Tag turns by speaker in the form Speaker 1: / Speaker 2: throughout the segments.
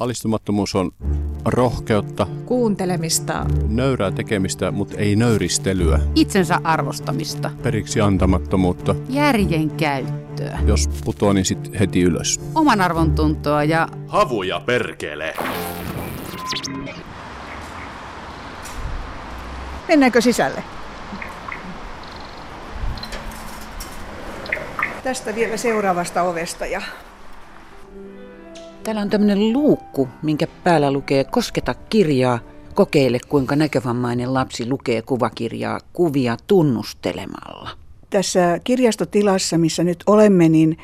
Speaker 1: Alistumattomuus on rohkeutta,
Speaker 2: kuuntelemista,
Speaker 1: nöyrää tekemistä, mutta ei nöyristelyä,
Speaker 3: itsensä arvostamista,
Speaker 1: periksi antamattomuutta.
Speaker 3: järjen käyttöä,
Speaker 1: Jos putoaa, niin sit heti ylös.
Speaker 3: oman arvon tuntoa ja
Speaker 4: Havuja perkele.
Speaker 5: Mennäänkö sisälle? Tästä vielä seuraavasta ovesta ja
Speaker 6: Täällä on tämmöinen luukku, minkä päällä lukee Kosketa kirjaa, kokeile kuinka näkövammainen lapsi lukee kuvakirjaa kuvia tunnustelemalla.
Speaker 5: tässä kirjastotilassa, missä nyt olemme, niin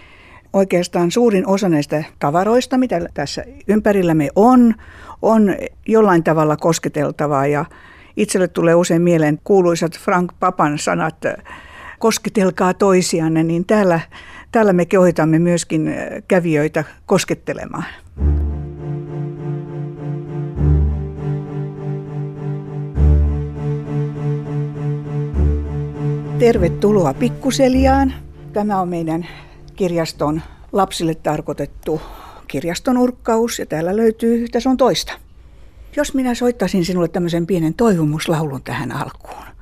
Speaker 5: oikeastaan suurin osa näistä tavaroista, mitä tässä ympärillämme on, on jollain tavalla kosketeltavaa ja itselle tulee usein mieleen kuuluisat Frank Papan sanat, kosketelkaa toisianne, niin täällä, täällä me kehoitamme myöskin kävijöitä koskettelemaan. Tervetuloa Pikkuseliaan. Tämä on meidän kirjaston lapsille tarkoitettu kirjaston urkkaus ja täällä löytyy, tässä on toista. Jos minä soittaisin sinulle tämmöisen pienen toivomuslaulun tähän alkuun.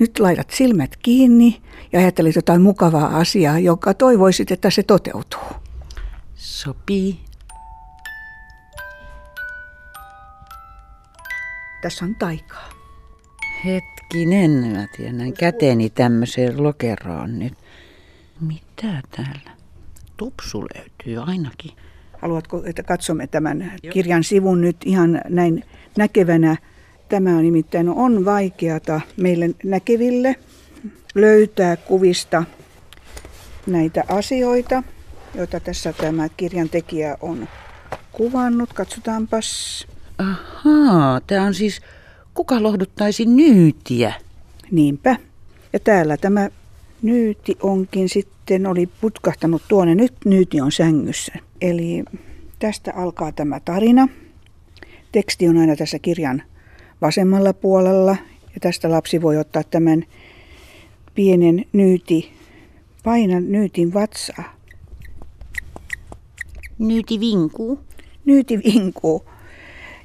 Speaker 5: Nyt laitat silmät kiinni ja ajattelet jotain mukavaa asiaa, joka toivoisit, että se toteutuu.
Speaker 6: Sopii.
Speaker 5: Tässä on taikaa.
Speaker 6: Hetkinen, mä tiedän käteni tämmöiseen lokeroon nyt. Mitä täällä? Tupsu löytyy ainakin.
Speaker 5: Haluatko, että katsomme tämän kirjan sivun nyt ihan näin näkevänä? Tämä on nimittäin on vaikeata meille näkeville löytää kuvista näitä asioita, joita tässä tämä kirjan tekijä on kuvannut. Katsotaanpas.
Speaker 6: Ahaa, tää on siis Kuka lohduttaisi nyytiä?
Speaker 5: Niinpä. Ja täällä tämä nyyti onkin sitten, oli putkahtanut tuonne, nyt nyyti on sängyssä. Eli tästä alkaa tämä tarina. Teksti on aina tässä kirjan vasemmalla puolella ja tästä lapsi voi ottaa tämän pienen nyyti, paina nyytin vatsaa.
Speaker 6: Nyyti vinkuu.
Speaker 5: Nyyti vinkuu.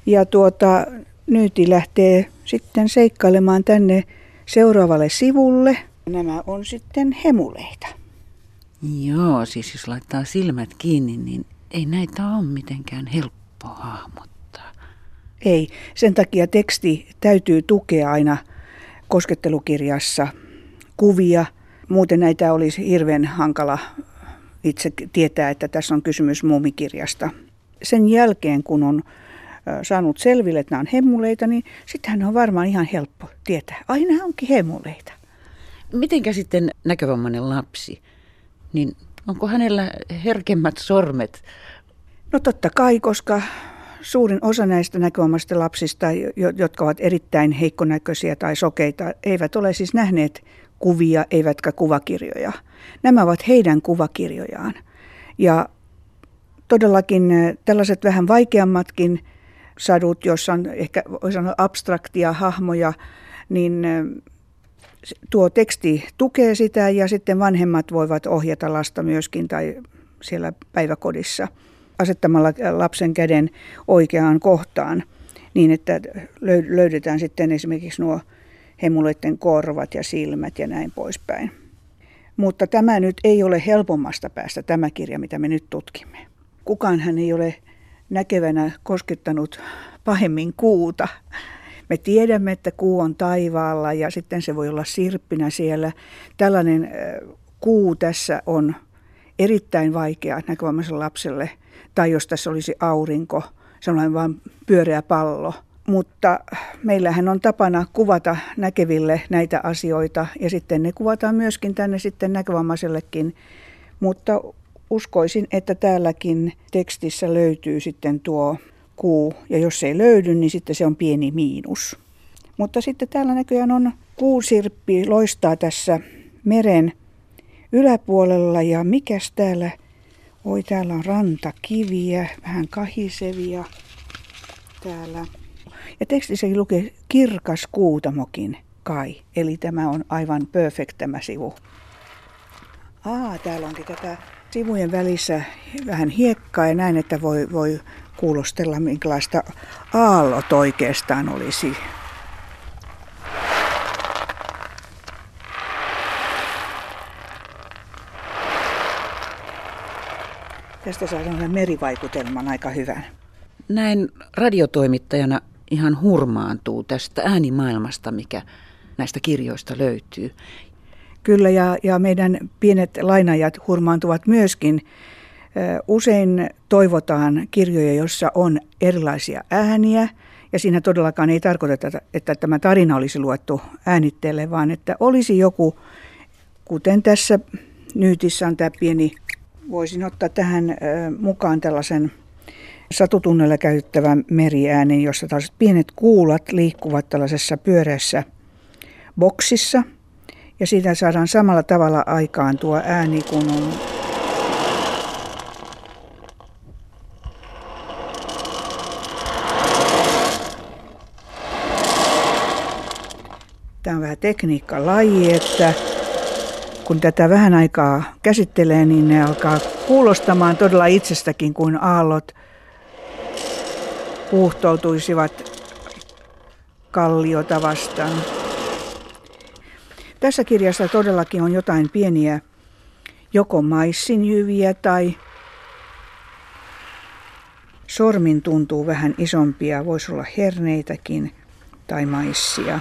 Speaker 5: Ja tuota, nyyti lähtee sitten seikkailemaan tänne seuraavalle sivulle. Nämä on sitten hemuleita.
Speaker 6: Joo, siis jos laittaa silmät kiinni, niin ei näitä ole mitenkään helppo hahmottaa.
Speaker 5: Ei, sen takia teksti täytyy tukea aina koskettelukirjassa kuvia. Muuten näitä olisi hirveän hankala itse tietää, että tässä on kysymys muumikirjasta. Sen jälkeen, kun on saanut selville, että nämä on hemuleita, niin sittenhän on varmaan ihan helppo tietää. Ai nämä onkin hemuleita.
Speaker 6: Mitenkä sitten näkövammainen lapsi, niin onko hänellä herkemmät sormet?
Speaker 5: No totta kai, koska suurin osa näistä näkövammaisista lapsista, jotka ovat erittäin heikkonäköisiä tai sokeita, eivät ole siis nähneet kuvia eivätkä kuvakirjoja. Nämä ovat heidän kuvakirjojaan. Ja todellakin tällaiset vähän vaikeammatkin sadut, joissa on ehkä voi sanoa abstraktia hahmoja, niin tuo teksti tukee sitä ja sitten vanhemmat voivat ohjata lasta myöskin tai siellä päiväkodissa asettamalla lapsen käden oikeaan kohtaan niin, että löydetään sitten esimerkiksi nuo hemuleiden korvat ja silmät ja näin poispäin. Mutta tämä nyt ei ole helpommasta päästä tämä kirja, mitä me nyt tutkimme. Kukaan hän ei ole näkevänä koskettanut pahemmin kuuta. Me tiedämme, että kuu on taivaalla ja sitten se voi olla sirppinä siellä. Tällainen kuu tässä on erittäin vaikea näkövammaiselle lapselle. Tai jos tässä olisi aurinko, sellainen vain pyöreä pallo. Mutta meillähän on tapana kuvata näkeville näitä asioita ja sitten ne kuvataan myöskin tänne sitten näkövammaisellekin. Mutta uskoisin, että täälläkin tekstissä löytyy sitten tuo kuu, ja jos se ei löydy, niin sitten se on pieni miinus. Mutta sitten täällä näköjään on kuusirppi, loistaa tässä meren yläpuolella, ja mikäs täällä, oi täällä on rantakiviä, vähän kahisevia täällä. Ja tekstissäkin lukee kirkas kuutamokin kai, eli tämä on aivan perfect tämä sivu. Aa, täällä onkin tätä Sivujen välissä vähän hiekkaa ja näin, että voi, voi kuulostella, minkälaista aallot oikeastaan olisi. Tästä saadaan merivaikutelman aika hyvän.
Speaker 6: Näin radiotoimittajana ihan hurmaantuu tästä äänimaailmasta, mikä näistä kirjoista löytyy.
Speaker 5: Kyllä, ja, ja meidän pienet lainajat hurmaantuvat myöskin. Usein toivotaan kirjoja, joissa on erilaisia ääniä, ja siinä todellakaan ei tarkoiteta, että tämä tarina olisi luettu äänitteelle, vaan että olisi joku, kuten tässä nyytissä on tämä pieni, voisin ottaa tähän mukaan tällaisen satutunnella käyttävän meriäänen, jossa tällaiset pienet kuulat liikkuvat tällaisessa pyöreässä boksissa. Ja siitä saadaan samalla tavalla aikaan tuo ääni, kun on Tämä on vähän tekniikkalaji, että kun tätä vähän aikaa käsittelee, niin ne alkaa kuulostamaan todella itsestäkin kuin aallot puuhtoutuisivat kalliota vastaan. Tässä kirjassa todellakin on jotain pieniä joko maissinjyviä tai sormin tuntuu vähän isompia, voisi olla herneitäkin tai maissia.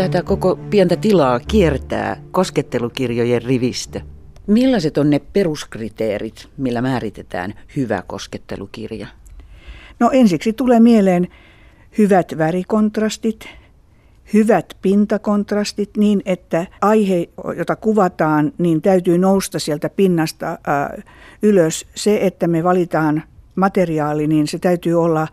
Speaker 6: Tätä koko pientä tilaa kiertää koskettelukirjojen rivistö. Millaiset on ne peruskriteerit, millä määritetään hyvä koskettelukirja?
Speaker 5: No ensiksi tulee mieleen hyvät värikontrastit, hyvät pintakontrastit niin, että aihe, jota kuvataan, niin täytyy nousta sieltä pinnasta ää, ylös. Se, että me valitaan materiaali, niin se täytyy olla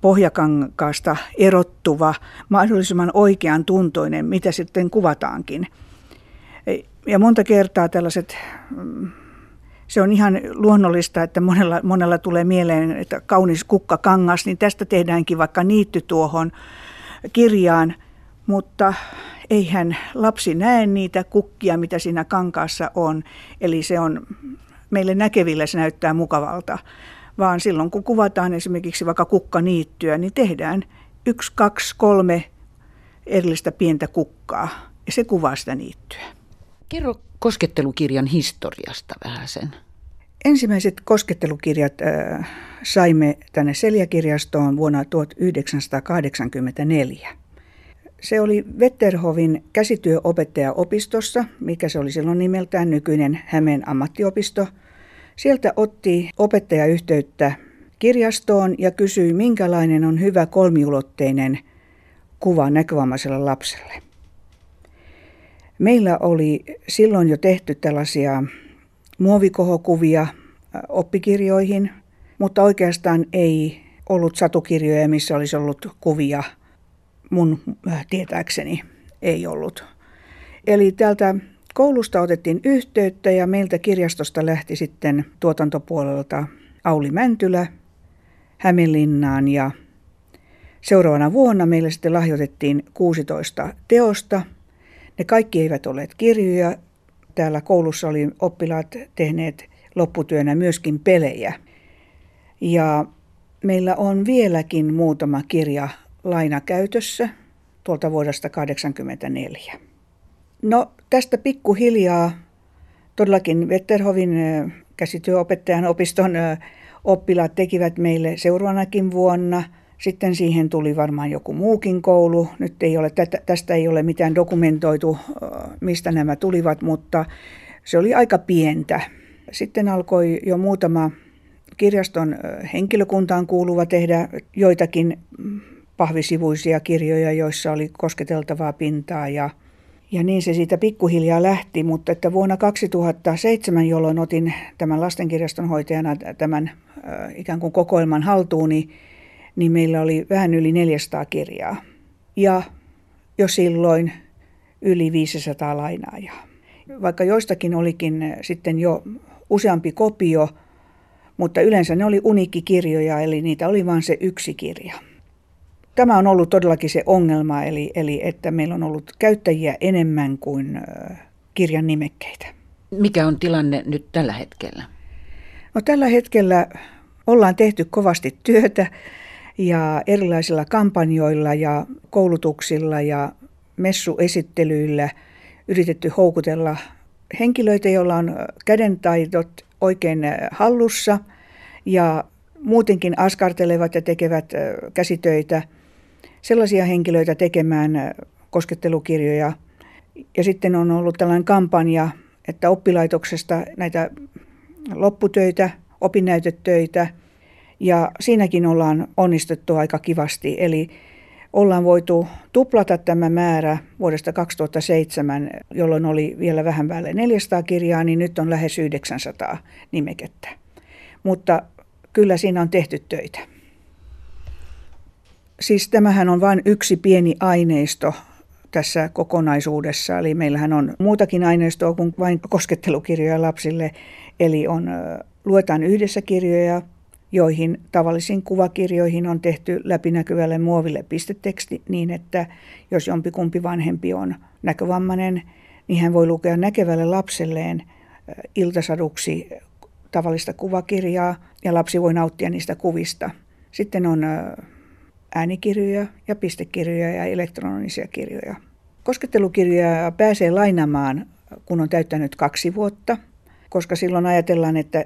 Speaker 5: pohjakankaasta erottuva, mahdollisimman oikean tuntoinen, mitä sitten kuvataankin. Ja monta kertaa tällaiset, mm, se on ihan luonnollista, että monella, monella tulee mieleen, että kaunis kukkakangas, niin tästä tehdäänkin vaikka niitty tuohon kirjaan, mutta eihän lapsi näe niitä kukkia, mitä siinä kankaassa on. Eli se on, meille näkeville se näyttää mukavalta vaan silloin kun kuvataan esimerkiksi vaikka kukkaniittyä, niin tehdään yksi, kaksi, kolme erillistä pientä kukkaa ja se kuvaa sitä niittyä.
Speaker 6: Kerro koskettelukirjan historiasta vähän sen.
Speaker 5: Ensimmäiset koskettelukirjat äh, saimme tänne Seljakirjastoon vuonna 1984. Se oli Wetterhovin käsityöopettajaopistossa, mikä se oli silloin nimeltään nykyinen Hämeen ammattiopisto – Sieltä otti opettaja yhteyttä kirjastoon ja kysyi, minkälainen on hyvä kolmiulotteinen kuva näkövammaiselle lapselle. Meillä oli silloin jo tehty tällaisia muovikohokuvia oppikirjoihin, mutta oikeastaan ei ollut satukirjoja, missä olisi ollut kuvia. Mun tietääkseni ei ollut. Eli täältä Koulusta otettiin yhteyttä ja meiltä kirjastosta lähti sitten tuotantopuolelta Auli Mäntylä Hämeenlinnaan ja seuraavana vuonna meille sitten lahjoitettiin 16 teosta. Ne kaikki eivät olleet kirjoja. Täällä koulussa oli oppilaat tehneet lopputyönä myöskin pelejä. Ja meillä on vieläkin muutama kirja lainakäytössä tuolta vuodesta 1984. No tästä pikkuhiljaa todellakin Wetterhovin käsityöopettajan opiston oppilaat tekivät meille seuraavanakin vuonna. Sitten siihen tuli varmaan joku muukin koulu. Nyt ei ole, tästä ei ole mitään dokumentoitu, mistä nämä tulivat, mutta se oli aika pientä. Sitten alkoi jo muutama kirjaston henkilökuntaan kuuluva tehdä joitakin pahvisivuisia kirjoja, joissa oli kosketeltavaa pintaa ja ja niin se siitä pikkuhiljaa lähti, mutta että vuonna 2007, jolloin otin tämän lastenkirjaston hoitajana tämän äh, ikään kuin kokoelman haltuuni, niin meillä oli vähän yli 400 kirjaa. Ja jo silloin yli 500 lainaajaa. Vaikka joistakin olikin sitten jo useampi kopio, mutta yleensä ne oli uniikkikirjoja, eli niitä oli vain se yksi kirja. Tämä on ollut todellakin se ongelma, eli, eli että meillä on ollut käyttäjiä enemmän kuin kirjan nimekkeitä.
Speaker 6: Mikä on tilanne nyt tällä hetkellä?
Speaker 5: No, tällä hetkellä ollaan tehty kovasti työtä ja erilaisilla kampanjoilla ja koulutuksilla ja messuesittelyillä yritetty houkutella henkilöitä, joilla on kädentaitot oikein hallussa ja muutenkin askartelevat ja tekevät käsitöitä, sellaisia henkilöitä tekemään koskettelukirjoja. Ja sitten on ollut tällainen kampanja, että oppilaitoksesta näitä lopputöitä, opinnäytetöitä, ja siinäkin ollaan onnistuttu aika kivasti. Eli ollaan voitu tuplata tämä määrä vuodesta 2007, jolloin oli vielä vähän päälle 400 kirjaa, niin nyt on lähes 900 nimekettä. Mutta kyllä siinä on tehty töitä. Siis tämähän on vain yksi pieni aineisto tässä kokonaisuudessa. Eli meillähän on muutakin aineistoa kuin vain koskettelukirjoja lapsille. Eli on, luetaan yhdessä kirjoja, joihin tavallisiin kuvakirjoihin on tehty läpinäkyvälle muoville pisteteksti niin, että jos jompikumpi vanhempi on näkövammainen, niin hän voi lukea näkevälle lapselleen iltasaduksi tavallista kuvakirjaa ja lapsi voi nauttia niistä kuvista. Sitten on äänikirjoja ja pistekirjoja ja elektronisia kirjoja. Koskettelukirjoja pääsee lainamaan, kun on täyttänyt kaksi vuotta, koska silloin ajatellaan, että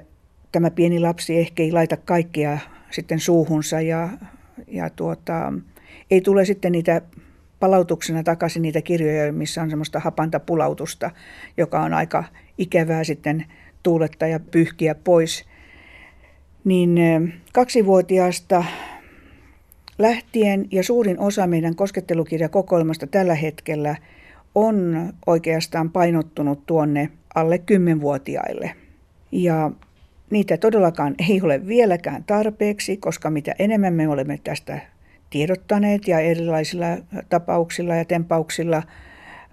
Speaker 5: tämä pieni lapsi ehkä ei laita kaikkia sitten suuhunsa ja, ja tuota, ei tule sitten niitä palautuksena takaisin niitä kirjoja, missä on semmoista hapantapulautusta, joka on aika ikävää sitten tuuletta ja pyyhkiä pois. Niin kaksivuotiaasta lähtien ja suurin osa meidän koskettelukirjakokoelmasta tällä hetkellä on oikeastaan painottunut tuonne alle 10-vuotiaille. Ja niitä todellakaan ei ole vieläkään tarpeeksi, koska mitä enemmän me olemme tästä tiedottaneet ja erilaisilla tapauksilla ja tempauksilla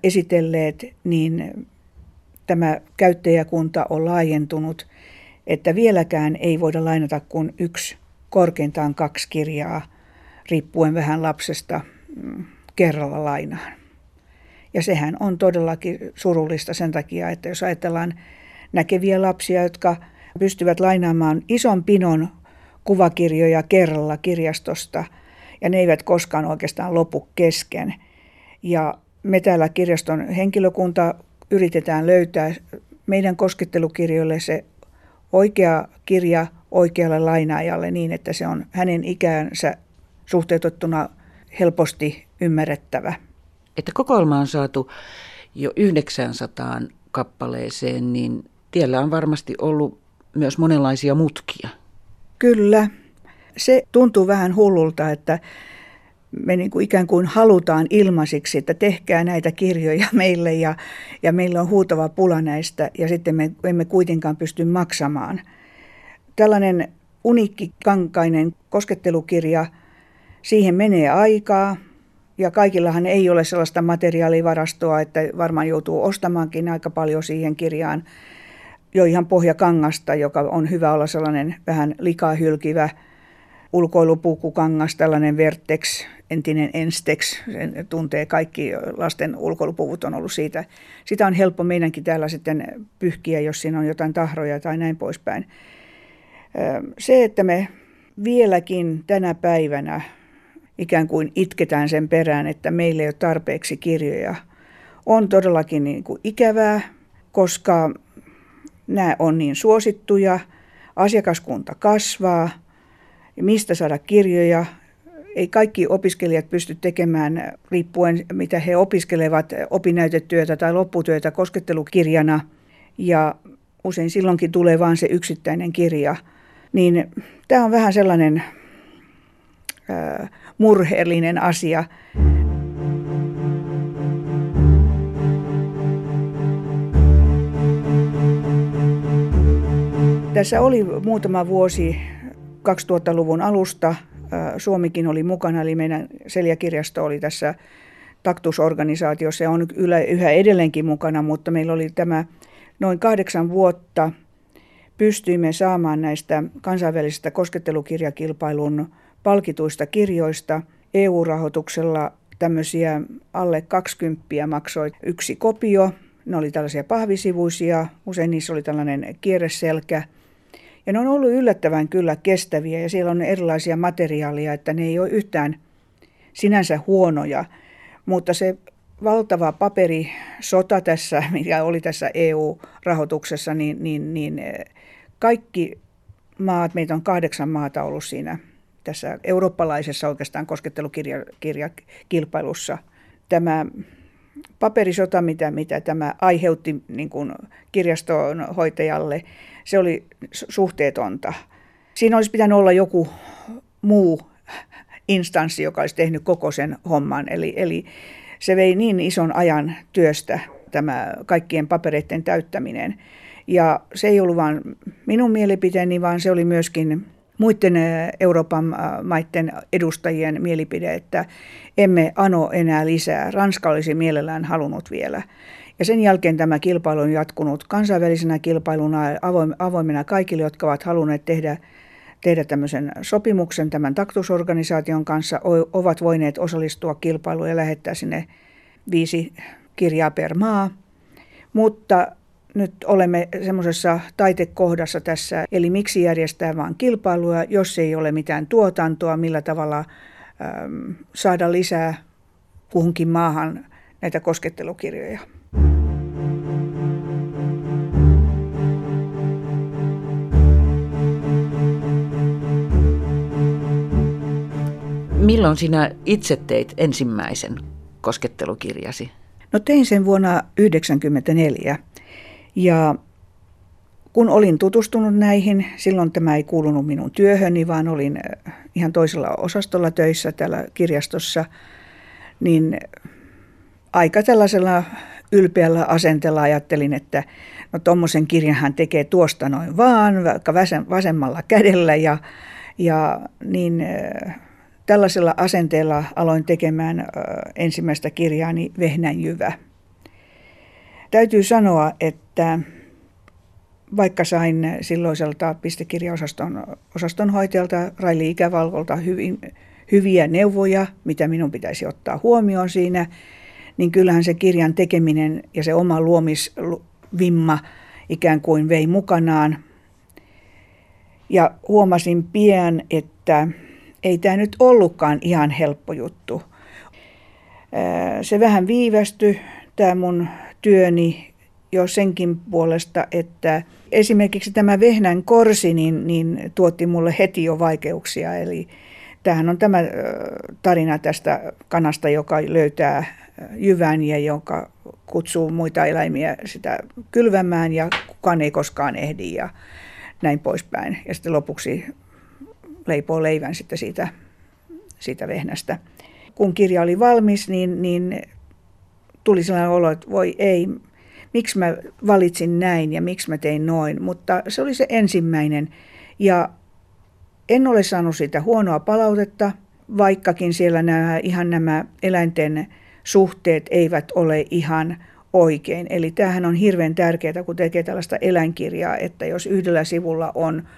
Speaker 5: esitelleet, niin tämä käyttäjäkunta on laajentunut, että vieläkään ei voida lainata kuin yksi, korkeintaan kaksi kirjaa, riippuen vähän lapsesta mm, kerralla lainaan. Ja sehän on todellakin surullista sen takia, että jos ajatellaan näkeviä lapsia, jotka pystyvät lainaamaan ison pinon kuvakirjoja kerralla kirjastosta, ja ne eivät koskaan oikeastaan lopu kesken. Ja me täällä kirjaston henkilökunta yritetään löytää meidän koskettelukirjoille se oikea kirja oikealle lainaajalle niin, että se on hänen ikäänsä suhteutettuna helposti ymmärrettävä.
Speaker 6: Että kokoelma on saatu jo 900 kappaleeseen, niin tiellä on varmasti ollut myös monenlaisia mutkia.
Speaker 5: Kyllä. Se tuntuu vähän hullulta, että me niin kuin ikään kuin halutaan ilmaisiksi, että tehkää näitä kirjoja meille ja, ja meillä on huutava pula näistä ja sitten me emme kuitenkaan pysty maksamaan. Tällainen uniikki kankainen koskettelukirja, siihen menee aikaa ja kaikillahan ei ole sellaista materiaalivarastoa, että varmaan joutuu ostamaankin aika paljon siihen kirjaan jo ihan pohjakangasta, joka on hyvä olla sellainen vähän likaa hylkivä ulkoilupukukangas, tällainen Vertex, entinen Enstex, sen tuntee kaikki lasten ulkoilupuvut on ollut siitä. Sitä on helppo meidänkin täällä sitten pyyhkiä, jos siinä on jotain tahroja tai näin poispäin. Se, että me vieläkin tänä päivänä ikään kuin itketään sen perään, että meillä ei ole tarpeeksi kirjoja, on todellakin niin kuin ikävää, koska nämä on niin suosittuja, asiakaskunta kasvaa, mistä saada kirjoja. Ei kaikki opiskelijat pysty tekemään, riippuen mitä he opiskelevat, opinnäytetyötä tai lopputyötä koskettelukirjana. Ja usein silloinkin tulee vain se yksittäinen kirja. Niin tämä on vähän sellainen murheellinen asia. Tässä oli muutama vuosi 2000-luvun alusta. Suomikin oli mukana, eli meidän Seljakirjasto oli tässä taktusorganisaatiossa ja on yhä edelleenkin mukana, mutta meillä oli tämä noin kahdeksan vuotta pystyimme saamaan näistä kansainvälisistä koskettelukirjakilpailun palkituista kirjoista EU-rahoituksella tämmöisiä alle 20 maksoi yksi kopio. Ne oli tällaisia pahvisivuisia, usein niissä oli tällainen kierreselkä. Ja ne on ollut yllättävän kyllä kestäviä ja siellä on erilaisia materiaaleja, että ne ei ole yhtään sinänsä huonoja. Mutta se valtava paperisota tässä, mikä oli tässä EU-rahoituksessa, niin, niin, niin eh, kaikki maat, meitä on kahdeksan maata ollut siinä tässä eurooppalaisessa oikeastaan koskettelukirjakilpailussa. Tämä paperisota, mitä, mitä tämä aiheutti niin kuin kirjaston hoitajalle, se oli suhteetonta. Siinä olisi pitänyt olla joku muu instanssi, joka olisi tehnyt koko sen homman. Eli, eli se vei niin ison ajan työstä tämä kaikkien papereiden täyttäminen. Ja se ei ollut vain minun mielipiteeni, vaan se oli myöskin muiden Euroopan maiden edustajien mielipide, että emme ano enää lisää. Ranska olisi mielellään halunnut vielä. Ja sen jälkeen tämä kilpailu on jatkunut kansainvälisenä kilpailuna avoimena kaikille, jotka ovat halunneet tehdä, tehdä tämmöisen sopimuksen tämän taktusorganisaation kanssa, ovat voineet osallistua kilpailuun ja lähettää sinne viisi kirjaa per maa. Mutta nyt olemme semmoisessa taitekohdassa tässä, eli miksi järjestää vain kilpailua, jos ei ole mitään tuotantoa, millä tavalla äm, saada lisää kuhunkin maahan näitä koskettelukirjoja.
Speaker 6: Milloin sinä itse teit ensimmäisen koskettelukirjasi?
Speaker 5: No tein sen vuonna 1994 ja kun olin tutustunut näihin, silloin tämä ei kuulunut minun työhöni, vaan olin äh, ihan toisella osastolla töissä täällä kirjastossa, niin aika tällaisella ylpeällä asenteella ajattelin, että no tuommoisen kirjan hän tekee tuosta noin vaan, vaikka vasemmalla kädellä ja, ja niin äh, tällaisella asenteella aloin tekemään äh, ensimmäistä kirjaani Vehnänjyvä. Täytyy sanoa, että vaikka sain silloiselta pistekirjaosaston osastonhoitajalta Raili Ikävalvolta hyvin, hyviä neuvoja, mitä minun pitäisi ottaa huomioon siinä, niin kyllähän se kirjan tekeminen ja se oma luomisvimma ikään kuin vei mukanaan. Ja huomasin pian, että ei tämä nyt ollutkaan ihan helppo juttu. Se vähän viivästyi, tämä mun työni jo senkin puolesta, että esimerkiksi tämä vehnän korsi niin, niin tuotti mulle heti jo vaikeuksia. Eli tämähän on tämä tarina tästä kanasta, joka löytää jyvän ja joka kutsuu muita eläimiä sitä kylvämään ja kukaan ei koskaan ehdi ja näin poispäin. Ja sitten lopuksi leipoo leivän sitten siitä, siitä vehnästä. Kun kirja oli valmis, niin, niin tuli sellainen olo, että voi ei, miksi mä valitsin näin ja miksi mä tein noin. Mutta se oli se ensimmäinen ja en ole saanut siitä huonoa palautetta, vaikkakin siellä nämä, ihan nämä eläinten suhteet eivät ole ihan oikein. Eli tämähän on hirveän tärkeää, kun tekee tällaista eläinkirjaa, että jos yhdellä sivulla on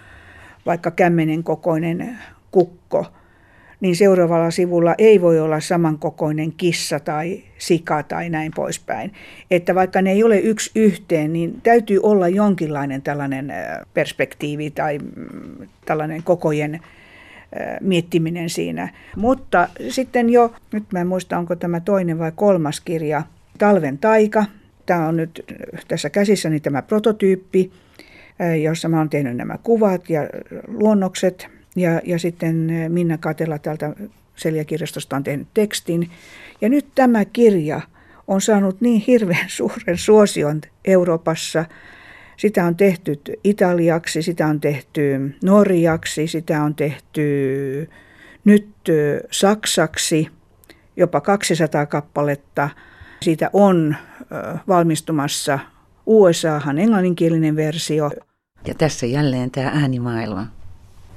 Speaker 5: vaikka kämmenen kokoinen kukko – niin seuraavalla sivulla ei voi olla samankokoinen kissa tai sika tai näin poispäin. Että vaikka ne ei ole yksi yhteen, niin täytyy olla jonkinlainen tällainen perspektiivi tai mm, tällainen kokojen miettiminen siinä. Mutta sitten jo, nyt mä en muista onko tämä toinen vai kolmas kirja, Talven taika. Tämä on nyt tässä käsissäni tämä prototyyppi, jossa mä oon tehnyt nämä kuvat ja luonnokset ja, ja sitten eh, Minna Katela täältä Seljakirjastosta on tehnyt tekstin. Ja nyt tämä kirja on saanut niin hirveän suuren suosion Euroopassa. Sitä on tehty italiaksi, sitä on tehty norjaksi, sitä on tehty nyt eh, saksaksi, jopa 200 kappaletta. Siitä on eh, valmistumassa USAhan englanninkielinen versio.
Speaker 6: Ja tässä jälleen tämä äänimaailma.